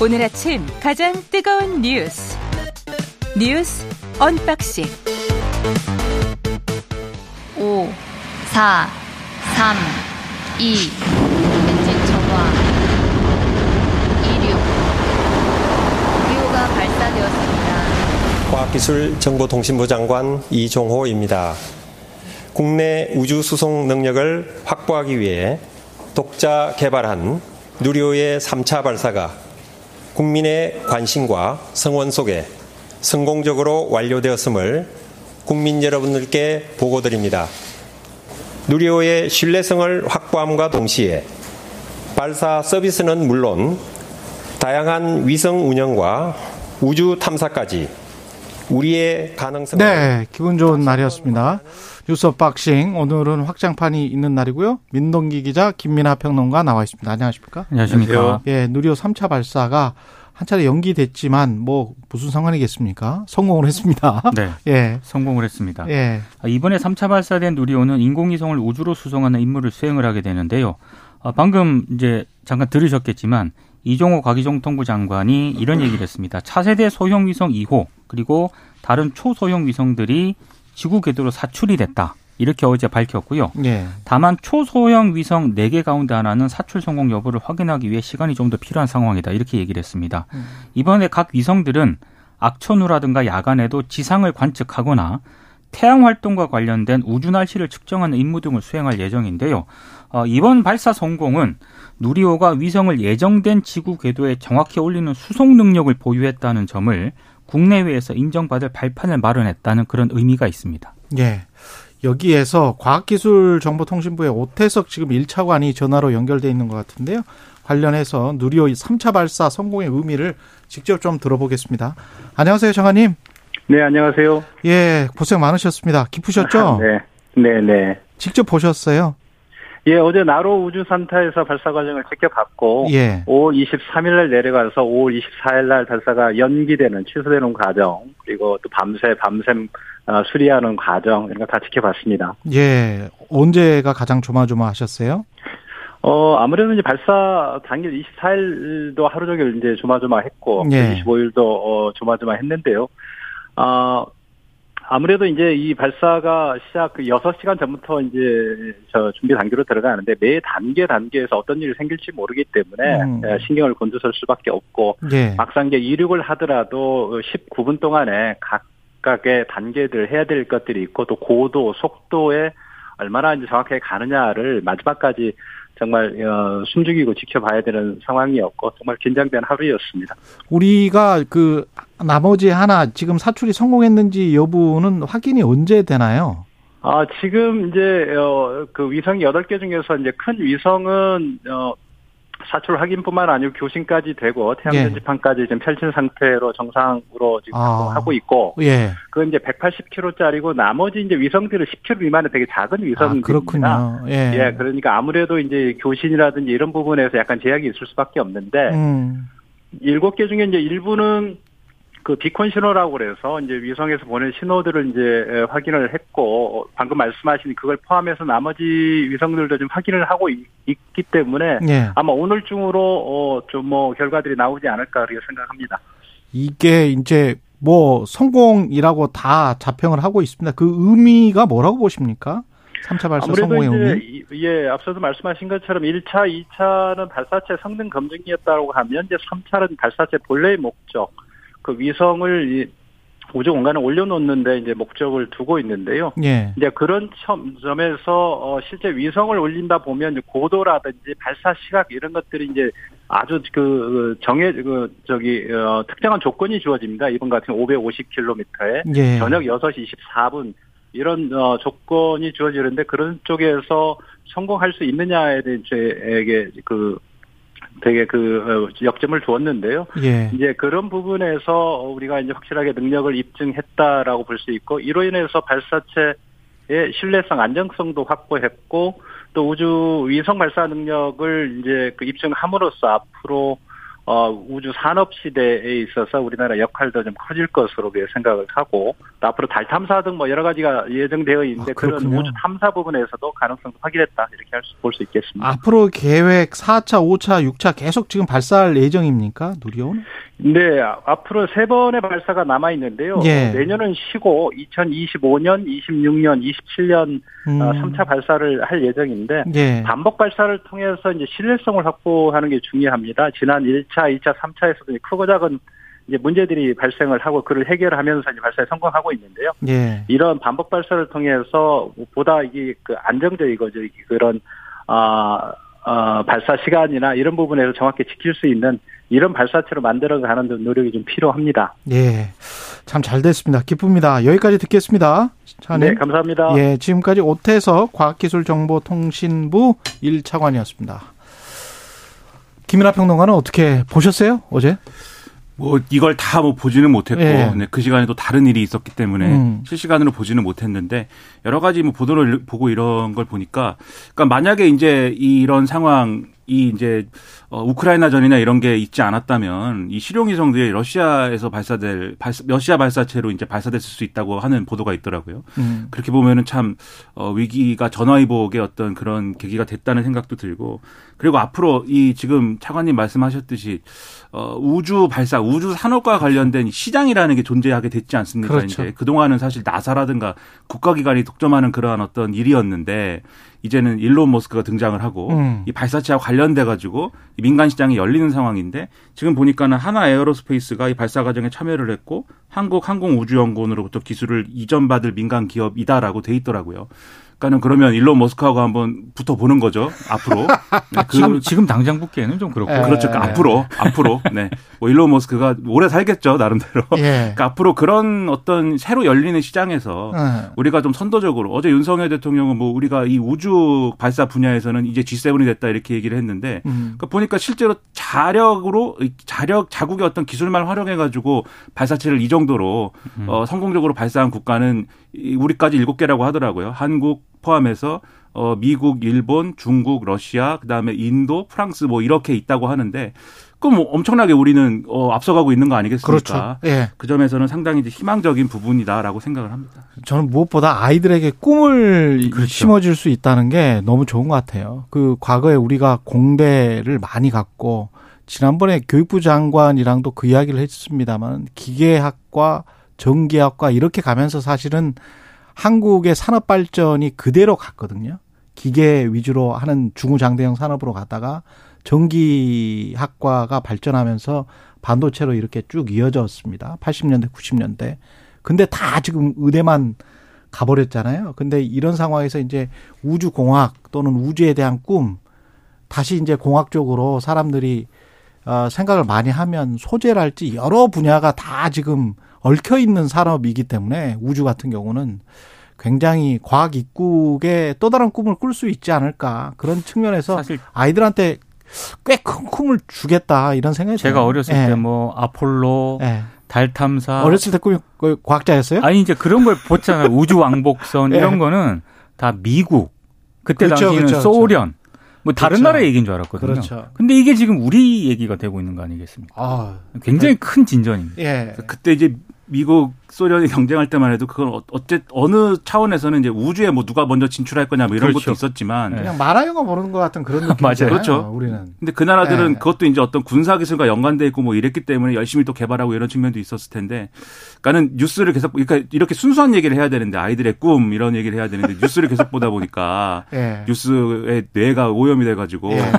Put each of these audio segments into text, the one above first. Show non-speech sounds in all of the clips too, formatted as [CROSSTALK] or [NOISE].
오늘 아침 가장 뜨거운 뉴스. 뉴스 unboxing. 5 4 3 2 엔진 점화. 26 6가 발사되었습니다. 과학기술정보통신부 장관 이종호입니다. 국내 우주 수송 능력을 확보하기 위해 독자 개발한 누리호의 3차 발사가 국민의 관심과 성원 속에 성공적으로 완료되었음을 국민 여러분들께 보고드립니다. 누리호의 신뢰성을 확보함과 동시에 발사 서비스는 물론 다양한 위성 운영과 우주 탐사까지 우리의 가능성을 네, 기분 좋은 날이었습니다. 뉴스 unboxing 오늘은 확장판이 있는 날이고요. 민동기 기자 김민하 평론가 나와 있습니다. 안녕하십니까? 안녕하십니까? 예, 누리호 3차 발사가 한 차례 연기됐지만 뭐 무슨 상관이겠습니까? 성공을 했습니다. [LAUGHS] 네. 예. 성공을 했습니다. 예. 이번에 3차 발사된 누리호는 인공위성을 우주로 수송하는 임무를 수행을 하게 되는데요. 아, 방금 이제 잠깐 들으셨겠지만 이종호 과기정통부 장관이 이런 얘기를 했습니다. 차세대 소형 위성 2호 그리고 다른 초소형 위성들이 지구 궤도로 사출이 됐다. 이렇게 어제 밝혔고요. 예. 다만 초소형 위성 4개 가운데 하나는 사출 성공 여부를 확인하기 위해 시간이 좀 더 필요한 상황이다. 이렇게 얘기를 했습니다. 이번에 각 위성들은 악천후라든가 야간에도 지상을 관측하거나 태양 활동과 관련된 우주 날씨를 측정하는 임무 등을 수행할 예정인데요. 어, 이번 발사 성공은 누리호가 위성을 예정된 지구 궤도에 정확히 올리는 수송 능력을 보유했다는 점을 국내외에서 인정받을 발판을 마련했다는 그런 의미가 있습니다. 예. 여기에서 과학기술정보통신부의 오태석 지금 1차관이 전화로 연결돼 있는 것 같은데요. 관련해서 누리호 3차 발사 성공의 의미를 직접 좀 들어보겠습니다. 안녕하세요, 장관님. 네, 안녕하세요. 예, 고생 많으셨습니다. 기쁘셨죠? [LAUGHS] 네, 네, 네. 직접 보셨어요? 예, 어제 나로 우주 산타에서 발사 과정을 직접 봤고, 예. 5월 23일 날 내려가서 5월 24일 날 발사가 연기되는, 취소되는 과정, 그리고 또 밤새, 밤샘 어, 수리하는 과정, 이런 거 다 지켜봤습니다. 예. 언제가 가장 조마조마하셨어요? 어, 아무래도 이제 발사 당일 24일도 하루 종일 이제 조마조마했고, 예. 25일도 어, 조마조마했는데요. 아, 아무래도 이제 이 발사가 시작 그 6시간 전부터 이제 저 준비 단계로 들어가는데 매 단계 단계에서 어떤 일이 생길지 모르기 때문에 음. 에, 신경을 곤두설 수밖에 없고 예. 막상 이제 이륙을 하더라도 19분 동안에 각각의 단계들 해야 될 것들이 있고 또 고도, 속도에 얼마나 이제 정확하게 가느냐를 마지막까지 정말 어, 숨죽이고 지켜봐야 되는 상황이었고 정말 긴장된 하루였습니다. 우리가 그 나머지 하나 지금 사출이 성공했는지 여부는 확인이 언제 되나요? 아, 지금 이제, 어, 그 위성 8개 중에서 이제 큰 위성은, 어, 사출 확인뿐만 아니고 교신까지 되고 태양 예. 전지판까지 지금 펼친 상태로 정상으로 지금 아. 하고 있고 예. 그건 이제 180km짜리고 나머지 이제 위성들은 10km 미만의 되게 작은 아, 위성들입니다. 그렇군요. 예. 예, 그러니까 아무래도 이제 교신이라든지 이런 부분에서 약간 제약이 있을 수밖에 없는데 음. 일곱 개 중에 이제 일부는 그 비콘 신호라고 그래서 이제 위성에서 보낸 신호들을 이제 에, 확인을 했고 방금 말씀하신 그걸 포함해서 나머지 위성들도 좀 확인을 하고 있, 기 때문에 예. 아마 오늘 중으로 어 좀 뭐 결과들이 나오지 않을까 그렇게 생각합니다. 이게 이제 뭐 성공이라고 다 자평을 하고 있습니다. 그 의미가 뭐라고 보십니까? 3차 발사 성공의 의미? 이- 예 앞서도 말씀하신 것처럼 1차, 2차는 발사체 성능 검증이었다고 하면 이제 3차는 발사체 본래의 목적 그 위성을 이 우주 공간에 올려놓는데 이제 목적을 두고 있는데요. 예. 이제 그런 점- 점에서 어, 실제 위성을 올린다 보면 고도라든지 발사 시각 이런 것들이 이제 아주 그 정해 그 저기 어, 특정한 조건이 주어집니다. 이번 같은 550km에 예. 저녁 6시 24분 이런 어, 조건이 주어지는데 그런 쪽에서 성공할 수 있느냐에 대해게 그 되게 그 어, 역점을 두었는데요. 예. 이제 그런 부분에서 우리가 이제 확실하게 능력을 입증했다라고 볼 수 있고 이로 인해서 발사체의 신뢰성, 안정성도 확보했고 또 우주 위성 발사 능력을 이제 그 입증함으로써 앞으로 어, 우주 산업 시대에 있어서 우리나라 역할도 좀 커질 것으로 생각을 하고 또 앞으로 달 탐사 등 뭐 여러 가지가 예정되어 있는데 아, 그런. 우주 탐사 부분에서도 가능성도 확인했다 이렇게 볼수 있겠습니다. 앞으로 계획 4차, 5차, 6차 계속 지금 발사할 예정입니까? 누리호는? 네, 아, 앞으로 세 번의 발사가 남아 있는데요. 예. 내년은 쉬고 2025년, 26년, 27년 음. 어, 3차 발사를 할 예정인데 예. 반복 발사를 통해서 이제 신뢰성을 확보하는 게 중요합니다. 지난 1차, 2차, 3차에서도 크고 작은 이제 문제들이 발생을 하고 그를 해결하면서 이제 발사에 성공하고 있는데요. 예. 이런 반복 발사를 통해서 보다 이게 그 안정적이고 저 그런 어, 어, 발사 시간이나 이런 부분에서 정확히 지킬 수 있는 이런 발사체로 만들어가는 노력이 좀 필요합니다. 예. 참 잘 됐습니다. 기쁩니다. 여기까지 듣겠습니다. 차님. 네, 감사합니다. 예, 지금까지 오태석 과학기술정보통신부 1차관이었습니다. 김민하 평론가는 어떻게 보셨어요? 어제? 뭐 이걸 다 뭐 보지는 못했고 예. 네, 그 시간에 또 다른 일이 있었기 때문에 음. 실시간으로 보지는 못했는데 여러 가지 뭐 보도를 보고 이런 걸 보니까 그러니까 만약에 이제 이런 상황이 이제 어, 우크라이나 전이나 이런 게 있지 않았다면 이 실용위성들이 러시아에서 발사될 발사, 러시아 발사체로 이제 발사됐을 수 있다고 하는 보도가 있더라고요. 음. 그렇게 보면은 참 어, 위기가 전화위복의 어떤 그런 계기가 됐다는 생각도 들고 그리고 앞으로 이 지금 차관님 말씀하셨듯이 어, 우주 발사, 우주 산업과 관련된 이 시장이라는 게 존재하게 됐지 않습니까? 그렇죠. 이제 그동안은 사실 나사라든가 국가기관이 독점하는 그러한 어떤 일이었는데 이제는 일론 머스크가 등장을 하고 음. 이 발사체와 관련돼 가지고 이 민간 시장이 열리는 상황인데 지금 보니까는 한화 에어로스페이스가 이 발사 과정에 참여를 했고 한국 항공우주연구원으로부터 기술을 이전받을 민간 기업이다라고 돼 있더라고요. 그러니까는 그러면 일론 머스크하고 한번 붙어 보는 거죠 앞으로. 네, [LAUGHS] 그- 지금 지금 당장 붙기에는 좀 그렇고. 예. 그렇죠. 그러니까 앞으로 앞으로 네. 뭐 일론 머스크가 오래 살겠죠 나름대로. 예. 그러니까 앞으로 그런 어떤 새로 열리는 시장에서 예. 우리가 좀 선도적으로 어제 윤석열 대통령은 뭐 우리가 이 우주 발사 분야에서는 이제 G7이 됐다 이렇게 얘기를 했는데 음. 그러니까 보니까 실제로 자력으로 이 자력 자국의 어떤 기술만 활용해 가지고 발사체를 이 정도로 어, 성공적으로 발사한 국가는 이 우리까지 일곱 개라고 하더라고요. 한국 포함해서 어, 미국, 일본, 중국, 러시아, 그다음에 인도, 프랑스 뭐 이렇게 있다고 하는데 그럼 뭐 엄청나게 우리는 어, 앞서가고 있는 거 아니겠습니까? 그렇죠. 예. 그 점에서는 상당히 이제 희망적인 부분이다라고 생각을 합니다. 저는 무엇보다 아이들에게 꿈을 그렇죠. 심어줄 수 있다는 게 너무 좋은 것 같아요. 그 과거에 우리가 공대를 많이 갖고 지난번에 교육부 장관이랑도 그 이야기를 했습니다만 기계학과 전기학과 이렇게 가면서 사실은 한국의 산업 발전이 그대로 갔거든요. 기계 위주로 하는 중후장대형 산업으로 가다가 전기학과가 발전하면서 반도체로 이렇게 쭉 이어졌습니다. 80년대, 90년대. 근데 다 지금 의대만 가버렸잖아요. 근데 이런 상황에서 이제 우주공학 또는 우주에 대한 꿈, 다시 이제 공학 쪽으로 사람들이 어, 생각을 많이 하면 소재랄지 여러 분야가 다 지금 얽혀 있는 산업이기 때문에 우주 같은 경우는 굉장히 과학 입국에 또 다른 꿈을 꿀 수 있지 않을까 그런 측면에서 사실 아이들한테 꽤 큰 꿈을 주겠다 이런 생각이 제가 들어요. 어렸을 예. 때뭐 아폴로, 예. 달 탐사, 어렸을 때 꿈이 그 과학자였어요? 아니 이제 그런 걸 보잖아요. 우주 왕복선 [LAUGHS] 예. 이런 거는 다 미국 그때 그렇죠, 당시에는 그렇죠, 소련 뭐 다른 그렇죠. 나라 얘기인 줄 알았거든요. 그렇죠. 근데 이게 지금 우리 얘기가 되고 있는 거 아니겠습니까? 아, 굉장히 큰 진전입니다. 예. 그때 이제 미국 소련이 [LAUGHS] 경쟁할 때만 해도 그건 어- 어째 어느 차원에서는 이제 우주에 뭐 누가 먼저 진출할 거냐 뭐 이런 그렇죠. 것도 있었지만 네. 그냥 만화 영화 보는 것 같은 그런 [LAUGHS] 느낌이잖아요. 맞아요. 그렇죠. 우리는. 근데 그 나라들은 네. 그것도 이제 어떤 군사 기술과 연관돼 있고 뭐 이랬기 때문에 열심히 또 개발하고 이런 측면도 있었을 텐데 그러니까는 뉴스를 계속 그러니까 이렇게 순수한 얘기를 해야 되는데 아이들의 꿈 이런 얘기를 해야 되는데 뉴스를 계속 보다 보니까 [LAUGHS] 예. 뉴스의 뇌가 오염이 돼 가지고 예.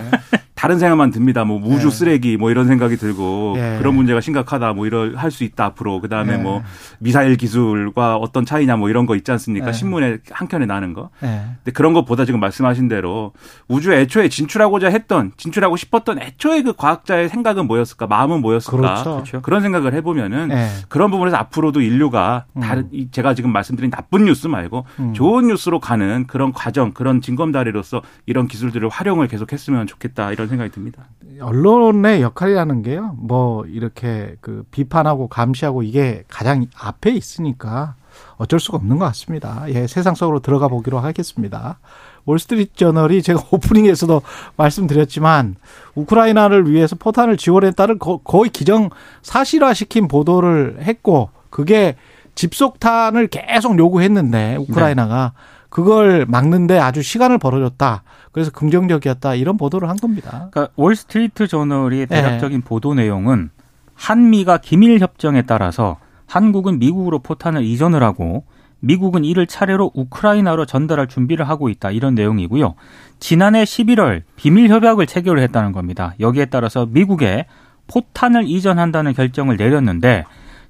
다른 생각만 듭니다. 뭐 우주 예. 쓰레기 뭐 이런 생각이 들고 예. 그런 문제가 심각하다 뭐 이럴 할 수 있다 앞으로 그다음에 예. 뭐 미사일 기술과 어떤 차이냐 뭐 이런 거 있지 않습니까? 예. 신문에 한 켠에 나는 거. 예. 근데 그런 것보다 지금 말씀하신 대로 우주에 애초에 진출하고자 했던 진출하고 싶었던 애초에 그 과학자의 생각은 뭐였을까? 마음은 뭐였을까? 그렇죠. 그런 생각을 해 보면은 예. 그런 부분에서 앞으로도 인류가 음. 다른 이 제가 지금 말씀드린 나쁜 뉴스 말고 음. 좋은 뉴스로 가는 그런 과정, 그런 징검다리로서 이런 기술들을 활용을 계속했으면 좋겠다 이런 생각이 듭니다. 언론의 역할이라는 게요. 뭐 이렇게 그 비판하고 감시하고 이게 가장 앞에 있으니까 어쩔 수가 없는 것 같습니다. 예, 세상 속으로 들어가 보기로 하겠습니다. 월스트리트 저널이 제가 [LAUGHS] 오프닝에서도 말씀드렸지만 우크라이나를 위해서 포탄을 지원했다를 거의 기정 사실화시킨 보도를 했고 그게 집속탄을 계속 요구했는데 우크라이나가 네. 그걸 막는데 아주 시간을 벌어줬다. 그래서 긍정적이었다. 이런 보도를 한 겁니다. 그러니까 월스트리트 저널의 네. 대략적인 네. 보도 내용은 한미가 기밀 협정에 따라서 한국은 미국으로 포탄을 이전을 하고 미국은 이를 차례로 우크라이나로 전달할 준비를 하고 있다. 이런 내용이고요. 지난해 11월 비밀 협약을 체결을 했다는 겁니다. 여기에 따라서 미국에 포탄을 이전한다는 결정을 내렸는데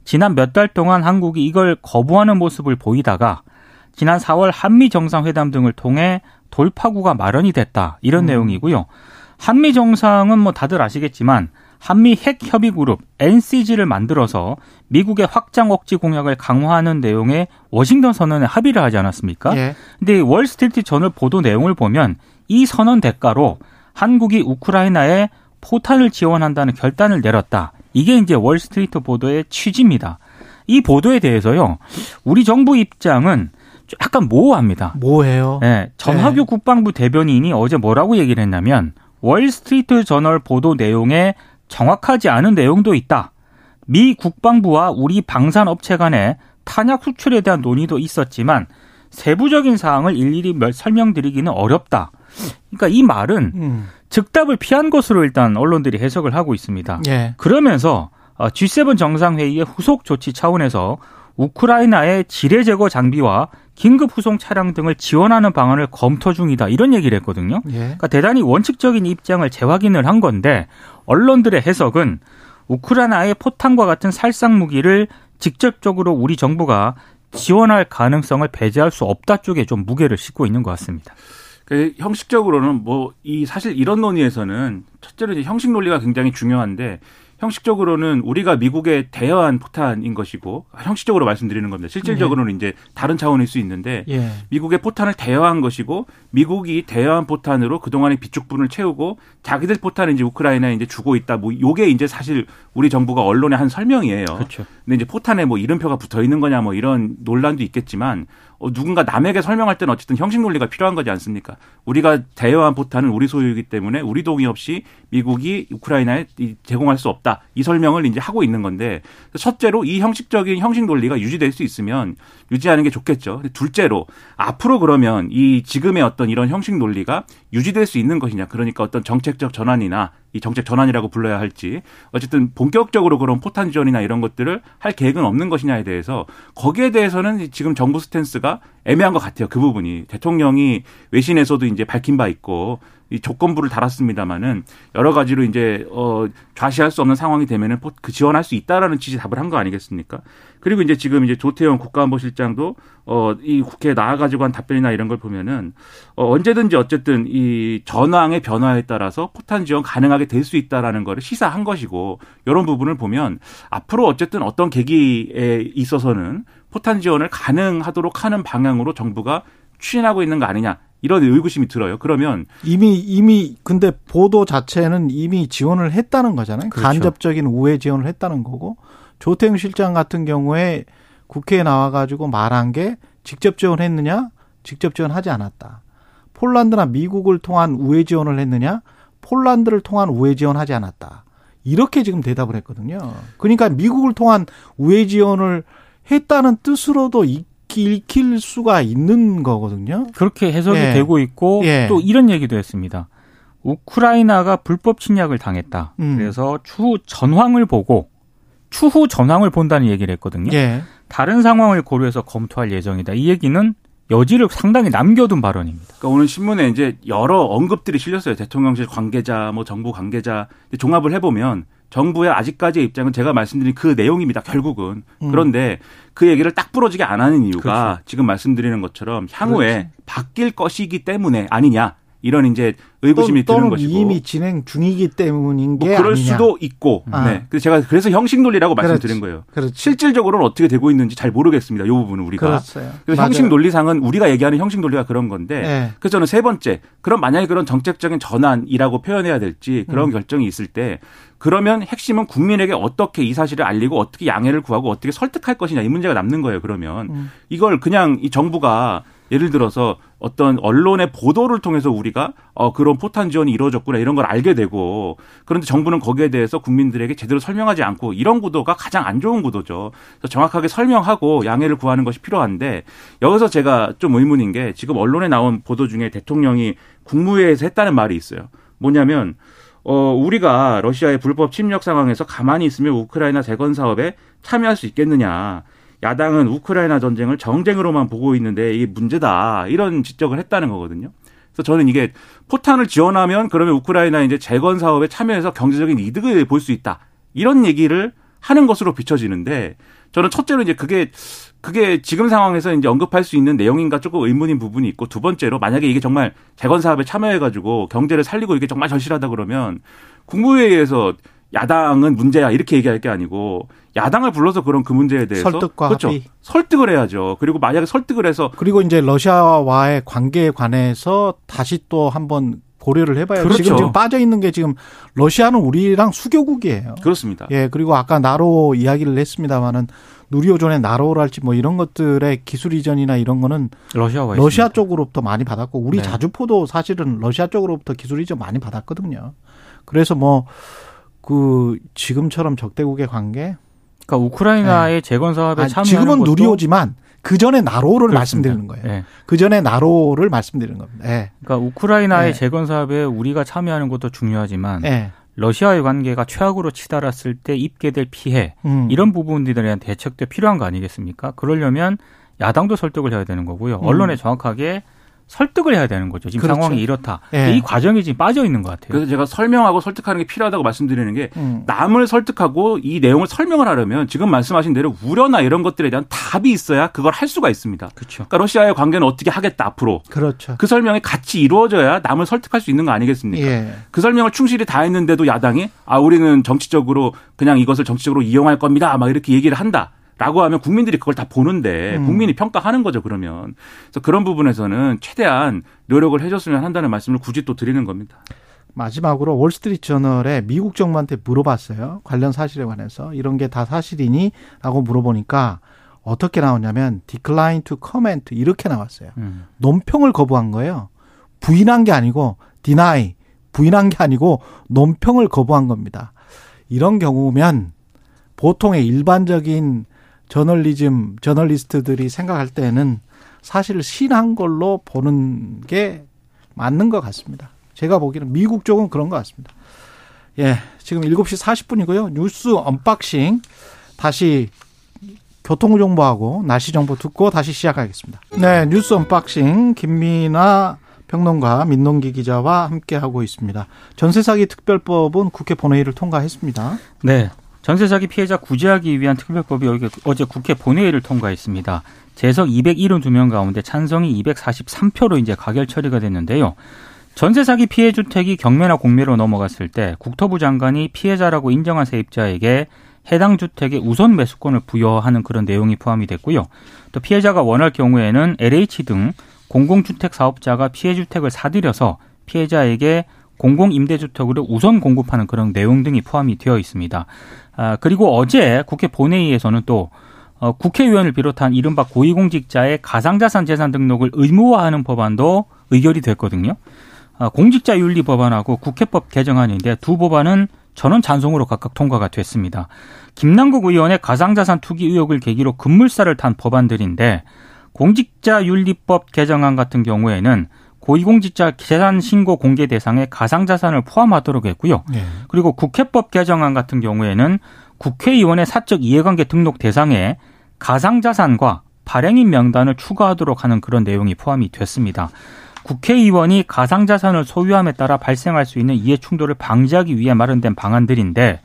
지난 몇 달 동안 한국이 이걸 거부하는 모습을 보이다가 지난 4월 한미 정상회담 등을 통해 돌파구가 마련이 됐다. 이런 음. 내용이고요. 한미 정상은 뭐 다들 아시겠지만 한미 핵 협의 그룹 NCG를 만들어서 미국의 확장 억지 공약을 강화하는 내용의 워싱턴 선언에 합의를 하지 않았습니까? 예. 근데 월스트리트 저널 보도 내용을 보면 이 선언 대가로 한국이 우크라이나에 포탄을 지원한다는 결단을 내렸다. 이게 이제 월스트리트 보도의 취지입니다. 이 보도에 대해서요. 우리 정부 입장은 약간 모호합니다. 모호해요. 네, 전화규 네. 국방부 대변인이 어제 뭐라고 얘기를 했냐면 월스트리트 저널 보도 내용에 정확하지 않은 내용도 있다. 미 국방부와 우리 방산업체 간에 탄약 수출에 대한 논의도 있었지만 세부적인 사항을 일일이 설명드리기는 어렵다. 그러니까 이 말은 음. 즉답을 피한 것으로 일단 언론들이 해석을 하고 있습니다. 예. 그러면서 G7 어, 정상회의의 후속 조치 차원에서 우크라이나의 지뢰 제거 장비와 긴급 후송 차량 등을 지원하는 방안을 검토 중이다 이런 얘기를 했거든요. 예. 그러니까 대단히 원칙적인 입장을 재확인을 한 건데 언론들의 해석은 우크라이나의 포탄과 같은 살상 무기를 직접적으로 우리 정부가 지원할 가능성을 배제할 수 없다 쪽에 좀 무게를 싣고 있는 것 같습니다. 그 형식적으로는 뭐 이 사실 이런 논의에서는 첫째로 이제 형식 논리가 굉장히 중요한데 형식적으로는 우리가 미국에 대여한 포탄인 것이고 형식적으로 말씀드리는 겁니다. 실질적으로는 예. 이제 다른 차원일 수 있는데 예. 미국의 포탄을 대여한 것이고 미국이 대여한 포탄으로 그동안의 비축분을 채우고 자기들 포탄을 이제 우크라이나에 이제 주고 있다. 뭐 요게 이제 사실 우리 정부가 언론에 한 설명이에요. 그렇죠. 근데 이제 포탄에 뭐 이름표가 붙어 있는 거냐 뭐 이런 논란도 있겠지만 어, 누군가 남에게 설명할 때는 어쨌든 형식 논리가 필요한 거지 않습니까? 우리가 대여한 포탄은 우리 소유이기 때문에 우리 동의 없이 미국이 우크라이나에 제공할 수 없다. 이 설명을 이제 하고 있는 건데 첫째로 이 형식적인 형식 논리가 유지될 수 있으면 유지하는 게 좋겠죠. 둘째로 앞으로 그러면 이 지금의 어떤 이런 형식 논리가 유지될 수 있는 것이냐. 그러니까 어떤 정책적 전환이나 이 정책 전환이라고 불러야 할지 어쨌든 본격적으로 그런 포탄 지원이나 이런 것들을 할 계획은 없는 것이냐에 대해서 거기에 대해서는 지금 정부 스탠스가 애매한 것 같아요. 그 부분이 대통령이 외신에서도 이제 밝힌 바 있고 이 조건부를 달았습니다마는 여러 가지로 이제 어 좌시할 수 없는 상황이 되면은 그 지원할 수 있다라는 취지 답을 한 거 아니겠습니까? 그리고 이제 지금 이제 조태영 국가안보실장도 어이 국회에 나와 가지고 한 답변이나 이런 걸 보면은 어 언제든지 어쨌든 이 전황의 변화에 따라서 포탄 지원 가능하게 될 수 있다라는 거를 시사한 것이고 이런 부분을 보면 앞으로 어쨌든 어떤 계기에 있어서는 포탄 지원을 가능하도록 하는 방향으로 정부가 추진하고 있는 거 아니냐 이런 의구심이 들어요. 그러면 이미 이미 근데 보도 자체는 이미 지원을 했다는 거잖아요. 그렇죠. 간접적인 우회 지원을 했다는 거고 조태영 실장 같은 경우에 국회에 나와 가지고 말한 게 직접 지원했느냐? 직접 지원하지 않았다. 폴란드나 미국을 통한 우회 지원을 했느냐? 폴란드를 통한 우회 지원하지 않았다. 이렇게 지금 대답을 했거든요. 그러니까 미국을 통한 우회 지원을 했다는 뜻으로도 읽힐 수가 있는 거거든요. 그렇게 해석이 예. 되고 있고 예. 또 이런 얘기도 했습니다. 우크라이나가 불법 침략을 당했다. 음. 그래서 추후 전황을 보고 추후 전황을 본다는 얘기를 했거든요. 예. 다른 상황을 고려해서 검토할 예정이다. 이 얘기는 여지를 상당히 남겨둔 발언입니다. 그러니까 오늘 신문에 이제 여러 언급들이 실렸어요. 대통령실 관계자, 뭐 정부 관계자 종합을 해보면 정부의 아직까지의 입장은 제가 말씀드린 그 내용입니다. 결국은 음. 그런데 그 얘기를 딱 부러지게 안 하는 이유가 그렇죠. 지금 말씀드리는 것처럼 향후에 그렇지. 바뀔 것이기 때문에 아니냐 이런 이제 의구심이 또, 드는 것이고 이미 진행 중이기 때문인 게 뭐 그럴 아니냐. 수도 있고 아. 네. 그래서 제가 그래서 형식 논리라고 그렇지. 말씀드린 거예요. 그렇지. 실질적으로는 어떻게 되고 있는지 잘 모르겠습니다. 이 부분은 우리가. 그렇어요. 그래서 맞아요. 형식 논리상은 우리가 얘기하는 형식 논리가 그런 건데 네. 그래서 저는 세 번째 그럼 만약에 그런 정책적인 전환이라고 표현해야 될지 그런 음. 결정이 있을 때 그러면 핵심은 국민에게 어떻게 이 사실을 알리고 어떻게 양해를 구하고 어떻게 설득할 것이냐 이 문제가 남는 거예요. 그러면 음. 이걸 그냥 이 정부가 예를 들어서 어떤 언론의 보도를 통해서 우리가 어 그런 포탄 지원이 이루어졌구나 이런 걸 알게 되고 그런데 정부는 거기에 대해서 국민들에게 제대로 설명하지 않고 이런 구도가 가장 안 좋은 구도죠. 그래서 정확하게 설명하고 양해를 구하는 것이 필요한데 여기서 제가 좀 의문인 게 지금 언론에 나온 보도 중에 대통령이 국무회의에서 했다는 말이 있어요. 뭐냐면 어 우리가 러시아의 불법 침략 상황에서 가만히 있으면 우크라이나 재건 사업에 참여할 수 있겠느냐. 야당은 우크라이나 전쟁을 정쟁으로만 보고 있는데 이게 문제다. 이런 지적을 했다는 거거든요. 그래서 저는 이게 포탄을 지원하면 그러면 우크라이나 이제 재건 사업에 참여해서 경제적인 이득을 볼 수 있다. 이런 얘기를 하는 것으로 비춰지는데 저는 첫째로 이제 그게 그게 지금 상황에서 이제 언급할 수 있는 내용인가 조금 의문인 부분이 있고 두 번째로 만약에 이게 정말 재건 사업에 참여해 가지고 경제를 살리고 이게 정말 절실하다 그러면 국무회의에서 야당은 문제야 이렇게 얘기할 게 아니고 야당을 불러서 그런 그 문제에 대해서 설득과 그렇죠. 합의. 설득을 해야죠. 그리고 만약에 설득을 해서 그리고 이제 러시아와의 관계에 관해서 다시 또 한번 고려를 해봐요. 그렇죠. 지금 지금 빠져 있는 게 지금 러시아는 우리랑 수교국이에요. 그렇습니다. 예, 그리고 아까 나로 이야기를 했습니다만은 누리호전의 나로랄지 뭐 이런 것들의 기술 이전이나 이런 거는 러시아와 러시아 있습니다. 쪽으로부터 많이 받았고 우리 네. 자주포도 사실은 러시아 쪽으로부터 기술 이전 많이 받았거든요. 그래서 뭐 그 지금처럼 적대국의 관계 그러니까 우크라이나의 재건 사업에 참여하는 지금은 누리호지만 그 전에 나로를 그렇습니다. 말씀드리는 거예요. 예. 그 전에 나로를 말씀드리는 겁니다. 예. 그러니까 우크라이나의 네. 재건 사업에 우리가 참여하는 것도 중요하지만 예. 러시아의 관계가 최악으로 치달았을 때 입게 될 피해 음. 이런 부분들에 대한 대책도 필요한 거 아니겠습니까? 그러려면 야당도 설득을 해야 되는 거고요. 음. 언론에 정확하게 설득을 해야 되는 거죠. 지금 그렇죠. 상황이 이렇다. 예. 이 과정이 지금 빠져 있는 것 같아요. 그래서 제가 설명하고 설득하는 게 필요하다고 말씀드리는 게 음. 남을 설득하고 이 내용을 설명을 하려면 지금 말씀하신 대로 우려나 이런 것들에 대한 답이 있어야 그걸 할 수가 있습니다. 그렇죠. 그러니까 러시아의 관계는 어떻게 하겠다 앞으로 그렇죠. 그 설명이 같이 이루어져야 남을 설득할 수 있는 거 아니겠습니까? 예. 그 설명을 충실히 다 했는데도 야당이 아 우리는 정치적으로 그냥 이것을 정치적으로 이용할 겁니다. 막 이렇게 얘기를 한다. 라고 하면 국민들이 그걸 다 보는데 음. 국민이 평가하는 거죠 그러면 그래서 그런 부분에서는 최대한 노력을 해줬으면 한다는 말씀을 굳이 또 드리는 겁니다. 마지막으로 월스트리트 저널에 미국 정부한테 물어봤어요. 관련 사실에 관해서 이런 게 다 사실이니? 라고 물어보니까 어떻게 나오냐면 decline to comment 이렇게 나왔어요. 음. 논평을 거부한 거예요. 부인한 게 아니고 deny 부인한 게 아니고 논평을 거부한 겁니다. 이런 경우면 보통의 일반적인 저널리즘 저널리스트들이 생각할 때는 사실 신한 걸로 보는 게 맞는 것 같습니다. 제가 보기에는 미국 쪽은 그런 것 같습니다. 예, 지금 7시 40분이고요. 뉴스 언박싱 다시 교통정보하고 날씨 정보 듣고 다시 시작하겠습니다. 네, 뉴스 언박싱 김민하 평론가 민동기 기자와 함께하고 있습니다. 전세 사기 특별법은 국회 본회의를 통과했습니다. 네. 전세 사기 피해자 구제하기 위한 특별법이 어제- 국회 본회의를 통과했습니다. 재석 272명 가운데 찬성이 243표로 이제 가결 처리가 됐는데요. 전세 사기 피해 주택이 경매나 공매로 넘어갔을 때 국토부 장관이 피해자라고 인정한 세입자에게 해당 주택의 우선 매수권을 부여하는 그런 내용이 포함이 됐고요. 또 피해자가 원할 경우에는 LH 등 공공주택 사업자가 피해 주택을 사들여서 피해자에게 공공임대주택으로 우선 공급하는 그런 내용 등이 포함이 되어 있습니다. 아, 그리고 어제 국회 본회의에서는 또 어, 국회의원을 비롯한 이른바 고위공직자의 가상자산 재산 등록을 의무화하는 법안도 의결이 됐거든요. 아, 공직자윤리 법안하고 국회법 개정안인데 두 법안은 전원 찬성으로 각각 통과가 됐습니다. 김남국 의원의 가상자산 투기 의혹을 계기로 급물살을 탄 법안들인데 공직자윤리법 개정안 같은 경우에는 고위공직자 재산 신고 공개 대상에 가상자산을 포함하도록 했고요. 예. 그리고 국회법 개정안 같은 경우에는 국회의원의 사적 이해관계 등록 대상에 가상자산과 발행인 명단을 추가하도록 하는 그런 내용이 포함이 됐습니다. 국회의원이 가상자산을 소유함에 따라 발생할 수 있는 이해 충돌을 방지하기 위해 마련된 방안들인데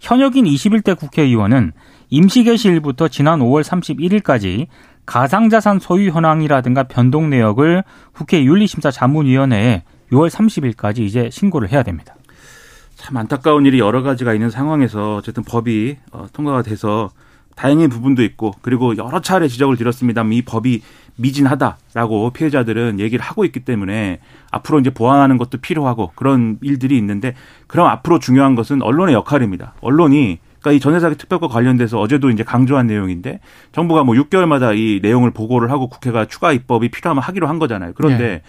현역인 21대 국회의원은 임시개시일부터 지난 5월 31일까지 가상자산 소유 현황이라든가 변동 내역을 국회 윤리심사 자문위원회에 6월 30일까지 이제 신고를 해야 됩니다. 참 안타까운 일이 여러 가지가 있는 상황에서 어쨌든 법이 어, 통과가 돼서 다행인 부분도 있고 그리고 여러 차례 지적을 드렸습니다만 이 법이 미진하다라고 피해자들은 얘기를 하고 있기 때문에 앞으로 이제 보완하는 것도 필요하고 그런 일들이 있는데 그럼 앞으로 중요한 것은 언론의 역할입니다. 언론이 그러니까 이 전세사기 특별법 관련돼서 어제도 이제 강조한 내용인데 정부가 뭐 6개월마다 이 내용을 보고를 하고 국회가 추가 입법이 필요하면 하기로 한 거잖아요. 그런데 네.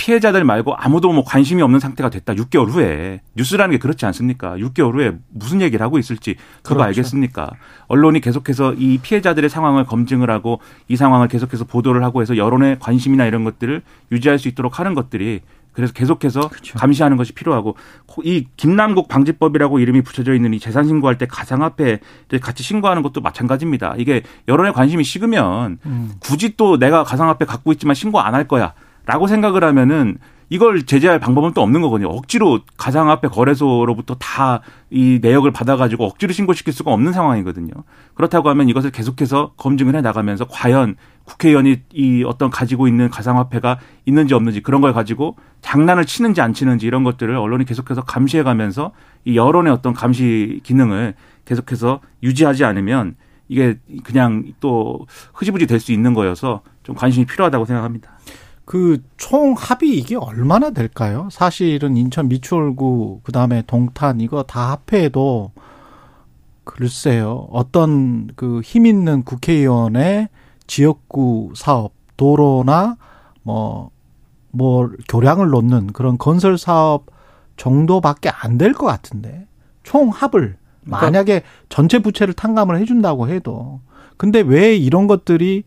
피해자들 말고 아무도 뭐 관심이 없는 상태가 됐다. 6개월 후에 뉴스라는 게 그렇지 않습니까? 6개월 후에 무슨 얘기를 하고 있을지 그거 그렇죠. 알겠습니까? 언론이 계속해서 이 피해자들의 상황을 검증을 하고 이 상황을 계속해서 보도를 하고 해서 여론의 관심이나 이런 것들을 유지할 수 있도록 하는 것들이 그래서 계속해서 그렇죠. 감시하는 것이 필요하고 이 김남국 방지법이라고 이름이 붙여져 있는 이 재산 신고할 때 가상화폐 같이 신고하는 것도 마찬가지입니다. 이게 여론의 관심이 식으면 음. 굳이 또 내가 가상화폐 갖고 있지만 신고 안 할 거야. 라고 생각을 하면은 이걸 제재할 방법은 또 없는 거거든요. 억지로 가상화폐 거래소로부터 다 이 내역을 받아가지고 억지로 신고시킬 수가 없는 상황이거든요. 그렇다고 하면 이것을 계속해서 검증을 해 나가면서 과연 국회의원이 이 어떤 가지고 있는 가상화폐가 있는지 없는지 그런 걸 가지고 장난을 치는지 안 치는지 이런 것들을 언론이 계속해서 감시해 가면서 이 여론의 어떤 감시 기능을 계속해서 유지하지 않으면 이게 그냥 또 흐지부지 될 수 있는 거여서 좀 관심이 필요하다고 생각합니다. 그 총 합이 이게 얼마나 될까요? 사실은 인천 미추홀구 그다음에 동탄 이거 다 합해도 글쎄요. 어떤 그 힘 있는 국회의원의 지역구 사업, 도로나 뭐, 뭐, 교량을 놓는 그런 건설 사업 정도밖에 안 될 것 같은데. 총 합을 그러니까 만약에 전체 부채를 탕감을 해준다고 해도 근데 왜 이런 것들이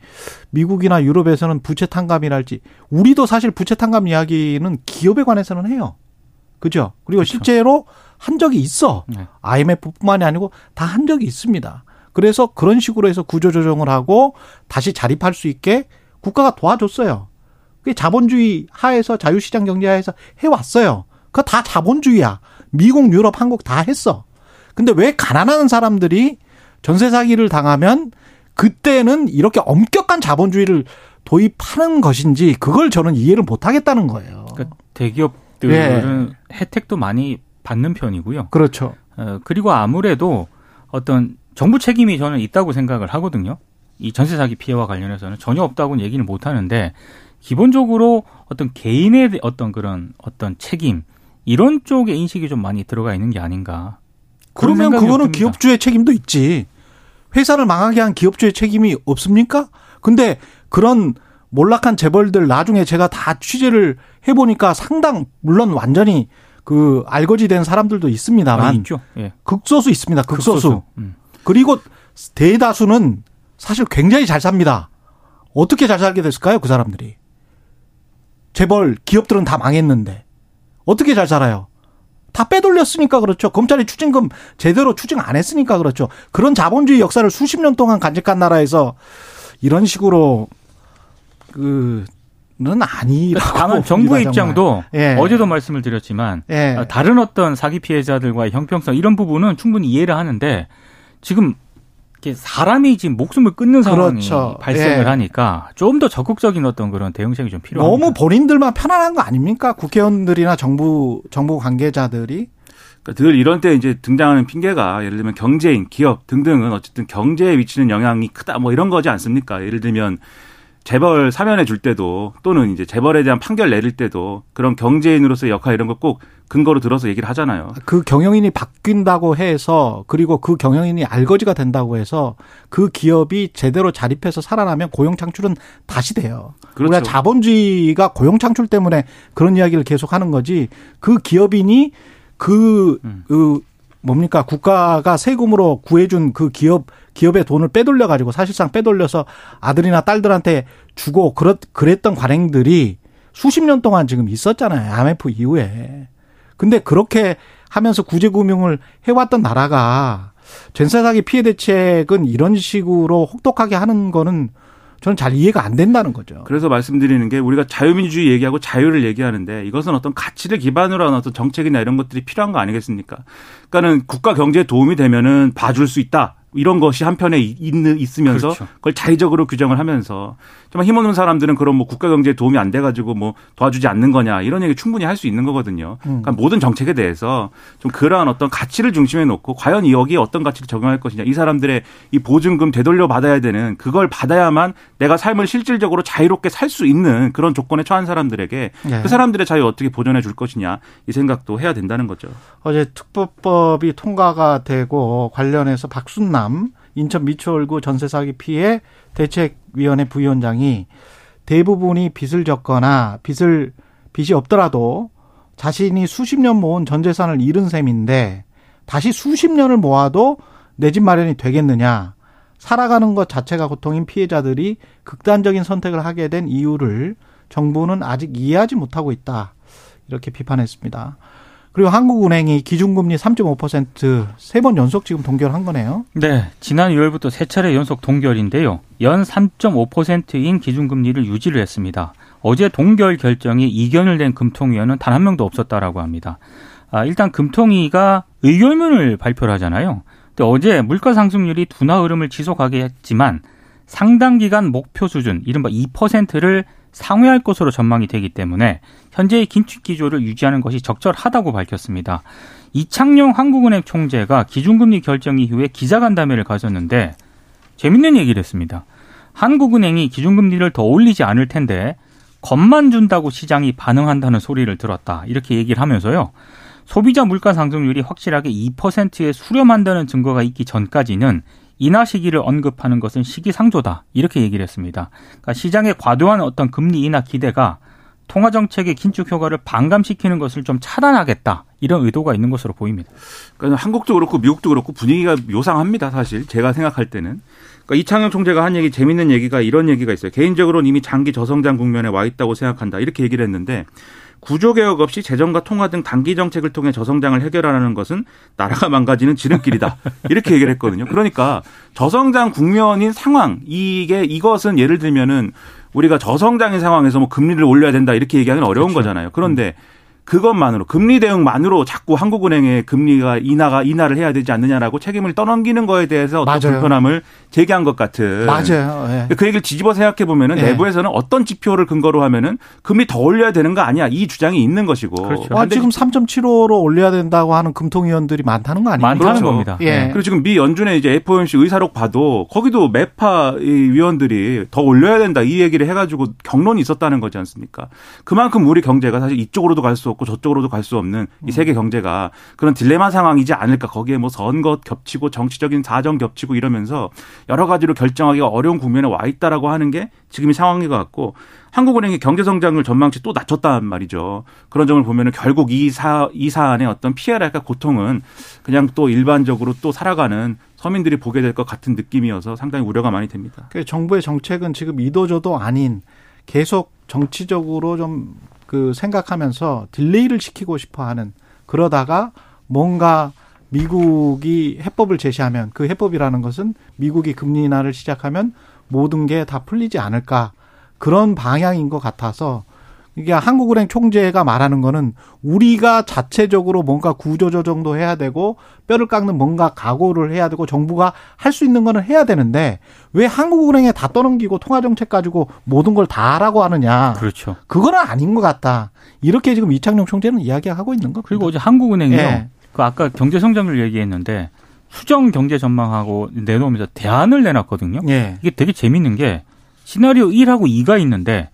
미국이나 유럽에서는 부채 탕감이랄지 우리도 사실 부채 탕감 이야기는 기업에 관해서는 해요. 그죠? 그리고 그렇죠. 실제로 한 적이 있어. 네. IMF뿐만이 아니고 다 한 적이 있습니다. 그래서 그런 식으로 해서 구조 조정을 하고 다시 자립할 수 있게 국가가 도와줬어요. 그게 자본주의 하에서 자유시장 경제 하에서 해왔어요. 그거 다 자본주의야. 미국, 유럽, 한국 다 했어. 근데 왜 가난한 사람들이 전세 사기를 당하면 그때는 이렇게 엄격한 자본주의를 도입하는 것인지 그걸 저는 이해를 못 하겠다는 거예요. 그러니까 대기업들은 네. 혜택도 많이 받는 편이고요. 그렇죠. 어, 그리고 아무래도 어떤 정부 책임이 저는 있다고 생각을 하거든요. 이 전세 사기 피해와 관련해서는 전혀 없다고는 얘기는 못 하는데 기본적으로 어떤 개인의 어떤 그런 어떤 책임 이런 쪽의 인식이 좀 많이 들어가 있는 게 아닌가. 그러면 그거는 기업주의 책임도 있지. 회사를 망하게 한 기업주의 책임이 없습니까? 근데 그런 몰락한 재벌들 나중에 제가 다 취재를 해보니까 상당 물론 완전히 그 알거지 된 사람들도 있습니다만. 예. 극소수 있습니다. 극소수. 극소수. 음. 그리고 대다수는 사실 굉장히 잘 삽니다. 어떻게 잘 살게 됐을까요? 그 사람들이. 재벌 기업들은 다 망했는데 어떻게 잘 살아요? 다 빼돌렸으니까 그렇죠. 검찰이 추징금 제대로 추징 안 했으니까 그렇죠. 그런 자본주의 역사를 수십 년 동안 간직한 나라에서 이런 식으로 그. 는 아니라고. 다만 정부의 입장도 예. 어제도 말씀을 드렸지만 예. 다른 어떤 사기 피해자들과의 형평성 이런 부분은 충분히 이해를 하는데 지금 사람이 지금 목숨을 끊는 상황이 그렇죠. 발생을 예. 하니까 좀 더 적극적인 어떤 그런 대응책이 좀 필요합니다. 너무 본인들만 편안한 거 아닙니까? 국회의원들이나 정부 정부 관계자들이 그러니까 늘 이런 때 이제 등장하는 핑계가 예를 들면 경제인, 기업 등등은 어쨌든 경제에 미치는 영향이 크다 뭐 이런 거지 않습니까? 예를 들면 재벌 사면해 줄 때도 또는 이제 재벌에 대한 판결 내릴 때도 그런 경제인으로서의 역할 이런 거 꼭 근거로 들어서 얘기를 하잖아요. 그 경영인이 바뀐다고 해서 그리고 그 경영인이 알거지가 된다고 해서 그 기업이 제대로 자립해서 살아나면 고용 창출은 다시 돼요. 그렇죠. 우리가 자본주의가 고용 창출 때문에 그런 이야기를 계속 하는 거지 그 기업인이 그, 음. 그 뭡니까 국가가 세금으로 구해준 그 기업 기업의 돈을 빼돌려 가지고 사실상 빼돌려서 아들이나 딸들한테 주고 그랬던 관행들이 수십 년 동안 지금 있었잖아요. IMF 이후에. 근데 그렇게 하면서 구제금융을 해왔던 나라가 전세 사기 피해 대책은 이런 식으로 혹독하게 하는 거는 저는 잘 이해가 안 된다는 거죠. 그래서 말씀드리는 게 우리가 자유민주주의 얘기하고 자유를 얘기하는데 이것은 어떤 가치를 기반으로 한 어떤 정책이나 이런 것들이 필요한 거 아니겠습니까? 그러니까는 국가 경제에 도움이 되면은 봐줄 수 있다. 이런 것이 한편에 있는 있으면서 그렇죠. 그걸 자의적으로 규정을 하면서 정말 힘없는 사람들은 그런 뭐 국가 경제에 도움이 안 돼 가지고 뭐 도와주지 않는 거냐 이런 얘기 충분히 할 수 있는 거거든요. 그러니까 모든 정책에 대해서 좀 그러한 어떤 가치를 중심에 놓고 과연 여기에 어떤 가치를 적용할 것이냐 이 사람들의 이 보증금 되돌려 받아야 되는 그걸 받아야만 내가 삶을 실질적으로 자유롭게 살 수 있는 그런 조건에 처한 사람들에게 네. 그 사람들의 자유 어떻게 보존해 줄 것이냐 이 생각도 해야 된다는 거죠. 어제 특보법이 통과가 되고 관련해서 박순남 인천 미추홀구 전세 사기 피해 대책위원회 부위원장이 대부분이 빚을 졌거나 빚을 빚이 없더라도 자신이 수십 년 모은 전 재산을 잃은 셈인데 다시 수십 년을 모아도 내 집 마련이 되겠느냐. 살아가는 것 자체가 고통인 피해자들이 극단적인 선택을 하게 된 이유를 정부는 아직 이해하지 못하고 있다. 이렇게 비판했습니다. 그리고 한국은행이 기준금리 3.5%세 번 연속 지금 동결한 거네요. 네, 지난 6월부터 세 차례 연속 동결인데요. 연 3.5%인 기준금리를 유지를 했습니다. 어제 동결 결정이 이견을 낸 금통위원은 단 한 명도 없었다라고 합니다. 아, 일단 금통위가 의결문을 발표를 하잖아요. 근데 어제 물가 상승률이 둔화 흐름을 지속하게 했지만 상당 기간 목표 수준, 이른바 2%를 상회할 것으로 전망이 되기 때문에 현재의 긴축 기조를 유지하는 것이 적절하다고 밝혔습니다. 이창용 한국은행 총재가 기준금리 결정 이후에 기자간담회를 가졌는데 재밌는 얘기를 했습니다. 한국은행이 기준금리를 더 올리지 않을 텐데 겁만 준다고 시장이 반응한다는 소리를 들었다. 이렇게 얘기를 하면서요. 소비자 물가 상승률이 확실하게 2%에 수렴한다는 증거가 있기 전까지는 인하 시기를 언급하는 것은 시기상조다. 이렇게 얘기를 했습니다. 그러니까 시장의 과도한 어떤 금리 인하 기대가 통화 정책의 긴축 효과를 반감시키는 것을 좀 차단하겠다. 이런 의도가 있는 것으로 보입니다. 그러니까 한국도 그렇고 미국도 그렇고 분위기가 묘상합니다. 사실 제가 생각할 때는. 그러니까 이창용 총재가 한 얘기 재밌는 얘기가 이런 얘기가 있어요. 개인적으로는 이미 장기 저성장 국면에 와 있다고 생각한다. 이렇게 얘기를 했는데 구조개혁 없이 재정과 통화 등 단기 정책을 통해 저성장을 해결하는 것은 나라가 망가지는 지름길이다. [LAUGHS] 이렇게 얘기를 했거든요. 그러니까 저성장 국면인 상황 이게 이것은 예를 들면은 우리가 저성장인 상황에서 뭐 금리를 올려야 된다 이렇게 얘기하기는 어려운 그렇죠. 거잖아요. 그런데 그것만으로 금리 대응만으로 자꾸 한국은행의 금리가 인하가 인하를 해야 되지 않느냐라고 책임을 떠넘기는 거에 대해서 어떤 맞아요. 불편함을 제기한 것 같은 맞아요. 예. 그 얘기를 뒤집어 생각해 보면은 예. 내부에서는 어떤 지표를 근거로 하면은 금리 더 올려야 되는 거 아니야 이 주장이 있는 것이고 그렇죠. 아, 반대 지금 3.75로 올려야 된다고 하는 금통위원들이 많다는 거 아니에요? 많다는 그렇죠. 겁니다. 예. 네. 그리고 지금 미 연준의 이제 FOMC 의사록 봐도 거기도 매파 이 위원들이 더 올려야 된다 이 얘기를 해가지고 경론이 있었다는 거지 않습니까? 그만큼 우리 경제가 사실 이쪽으로도 갈수 없고 저쪽으로도 갈 수 없는 이 세계 경제가 그런 딜레마 상황이지 않을까 거기에 뭐 선거 겹치고 정치적인 사정 겹치고 이러면서 여러 가지로 결정하기가 어려운 국면에 와 있다라고 하는 게 지금 이 상황인 것 같고 한국은행이 경제 성장을 전망치 또 낮췄단 말이죠. 그런 점을 보면은 결국 이 사, 이 사안의 어떤 피해랄까 고통은 그냥 또 일반적으로 또 살아가는 서민들이 보게 될 것 같은 느낌이어서 상당히 우려가 많이 됩니다. 그 정부의 정책은 지금 이도저도 아닌 계속 정치적으로 좀 그 생각하면서 딜레이를 시키고 싶어 하는 그러다가 뭔가 미국이 해법을 제시하면 그 해법이라는 것은 미국이 금리 인하를 시작하면 모든 게 다 풀리지 않을까. 그런 방향인 것 같아서 이게 한국은행 총재가 말하는 거는 우리가 자체적으로 뭔가 구조조정도 해야 되고 뼈를 깎는 뭔가 각오를 해야 되고 정부가 할 수 있는 거는 해야 되는데 왜 한국은행에 다 떠넘기고 통화정책 가지고 모든 걸 다 하라고 하느냐. 그렇죠. 그거는 아닌 것 같다. 이렇게 지금 이창용 총재는 이야기하고 있는 겁니다. 그리고 어제 한국은행이요. 예. 그 아까 경제 성장률 얘기했는데 수정 경제 전망하고 내놓으면서 대안을 내놨거든요. 예. 이게 되게 재밌는 게 시나리오 1하고 2가 있는데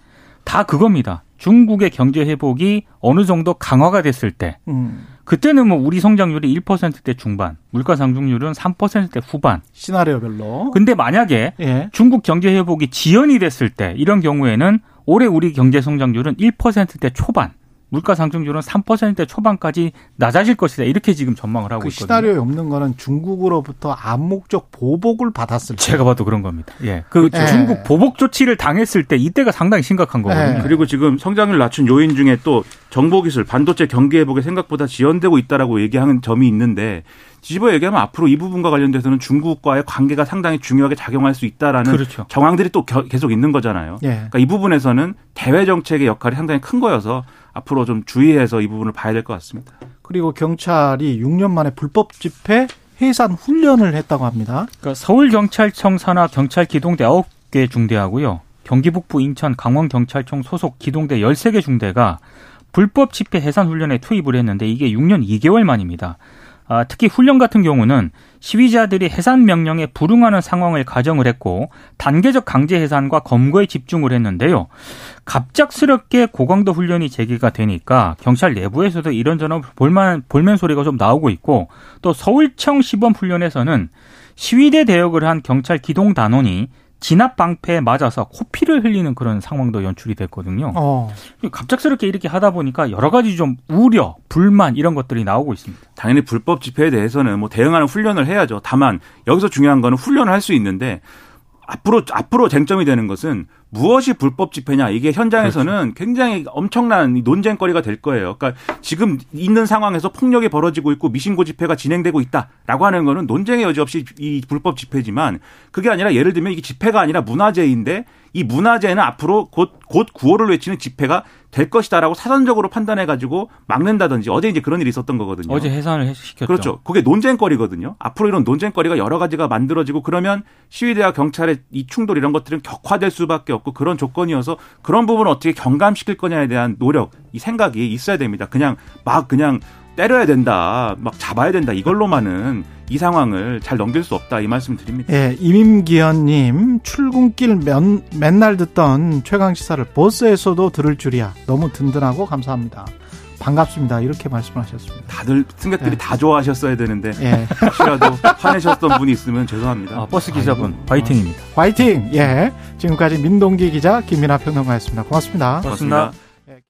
다 그겁니다. 중국의 경제 회복이 어느 정도 강화가 됐을 때 음, 그때는 뭐 우리 성장률이 1%대 중반, 물가 상승률은 3%대 후반. 시나리오별로. 근데 만약에 예. 중국 경제 회복이 지연이 됐을 때 이런 경우에는 올해 우리 경제 성장률은 1%대 초반, 물가 상승률은 3%대 초반까지 낮아질 것이다. 이렇게 지금 전망을 하고 그 있거든요. 시나리오에 없는 거는 중국으로부터 암묵적 보복을 받았을 때. 제가 봐도 그런 겁니다. 예. 그 예. 중국 보복 조치를 당했을 때 이때가 상당히 심각한 거거든요. 예. 그리고 지금 성장률 낮춘 요인 중에 또 정보 기술, 반도체 경기 회복에 생각보다 지연되고 있다라고 얘기하는 점이 있는데 뒤집어 얘기하면 앞으로 이 부분과 관련돼서는 중국과의 관계가 상당히 중요하게 작용할 수 있다라는 그렇죠. 정황들이 또 겨- 계속 있는 거잖아요. 예. 그러니까 이 부분에서는 대외 정책의 역할이 상당히 큰 거여서 앞으로 좀 주의해서 이 부분을 봐야 될 것 같습니다. 그리고 경찰이 6년 만에 불법 집회 해산 훈련을 했다고 합니다. 그러니까 서울 경찰청 산하 경찰 기동대 9개 중대하고요. 경기 북부 인천 강원 경찰청 소속 기동대 13개 중대가 불법 집회 해산 훈련에 투입을 했는데 이게 6년 2개월 만입니다. 아, 특히 훈련 같은 경우는 시위자들이 해산 명령에 불응하는 상황을 가정을 했고 단계적 강제 해산과 검거에 집중을 했는데요. 갑작스럽게 고강도 훈련이 재개가 되니까 경찰 내부에서도 이런저런 볼만 볼멘 소리가 좀 나오고 있고 또 서울청 시범 훈련에서는 시위대 대역을 한 경찰 기동 단원이 진압 방패에 맞아서 코피를 흘리는 그런 상황도 연출이 됐거든요. 어. 갑작스럽게 이렇게 하다 보니까 여러 가지 좀 우려, 불만 이런 것들이 나오고 있습니다. 당연히 불법 집회에 대해서는 뭐 대응하는 훈련을 해야죠. 다만 여기서 중요한 거는 훈련을 할 수 있는데 앞으로 앞으로 쟁점이 되는 것은 무엇이 불법 집회냐 이게 현장에서는 그렇죠. 굉장히 엄청난 논쟁거리가 될 거예요. 그러니까 지금 있는 상황에서 폭력이 벌어지고 있고 미신고 집회가 진행되고 있다라고 하는 거는 논쟁의 여지 없이 이 불법 집회지만 그게 아니라 예를 들면 이게 집회가 아니라 문화재인데 이 문화재는 앞으로 곧, 곧 구호를 외치는 집회가 될 것이다라고 사전적으로 판단해 가지고 막는다든지 어제 이제 그런 일이 있었던 거거든요. 어제 해산을 시켰죠. 그렇죠. 그게 논쟁거리거든요. 앞으로 이런 논쟁거리가 여러 가지가 만들어지고 그러면 시위대와 경찰의 이 충돌 이런 것들은 격화될 수밖에 없고 그런 조건이어서 그런 부분을 어떻게 경감시킬 거냐에 대한 노력, 이 생각이 있어야 됩니다. 그냥 막 그냥 때려야 된다, 막 잡아야 된다 이걸로만은 이 상황을 잘 넘길 수 없다 이 말씀 드립니다. 예, 이민기현님 출근길 면, 맨날 듣던 최강 시사를 버스에서도 들을 줄이야 너무 든든하고 감사합니다. 반갑습니다. 이렇게 말씀하셨습니다. 다들 승객들이 예. 다 좋아하셨어야 되는데 예. 혹시라도 화내셨던 분이 있으면 죄송합니다. 아, 버스 기사분 화이팅입니다. 화이팅! 예. 지금까지 민동기 기자 김민아 평론가였습니다. 고맙습니다. 고맙습니다. 고맙습니다.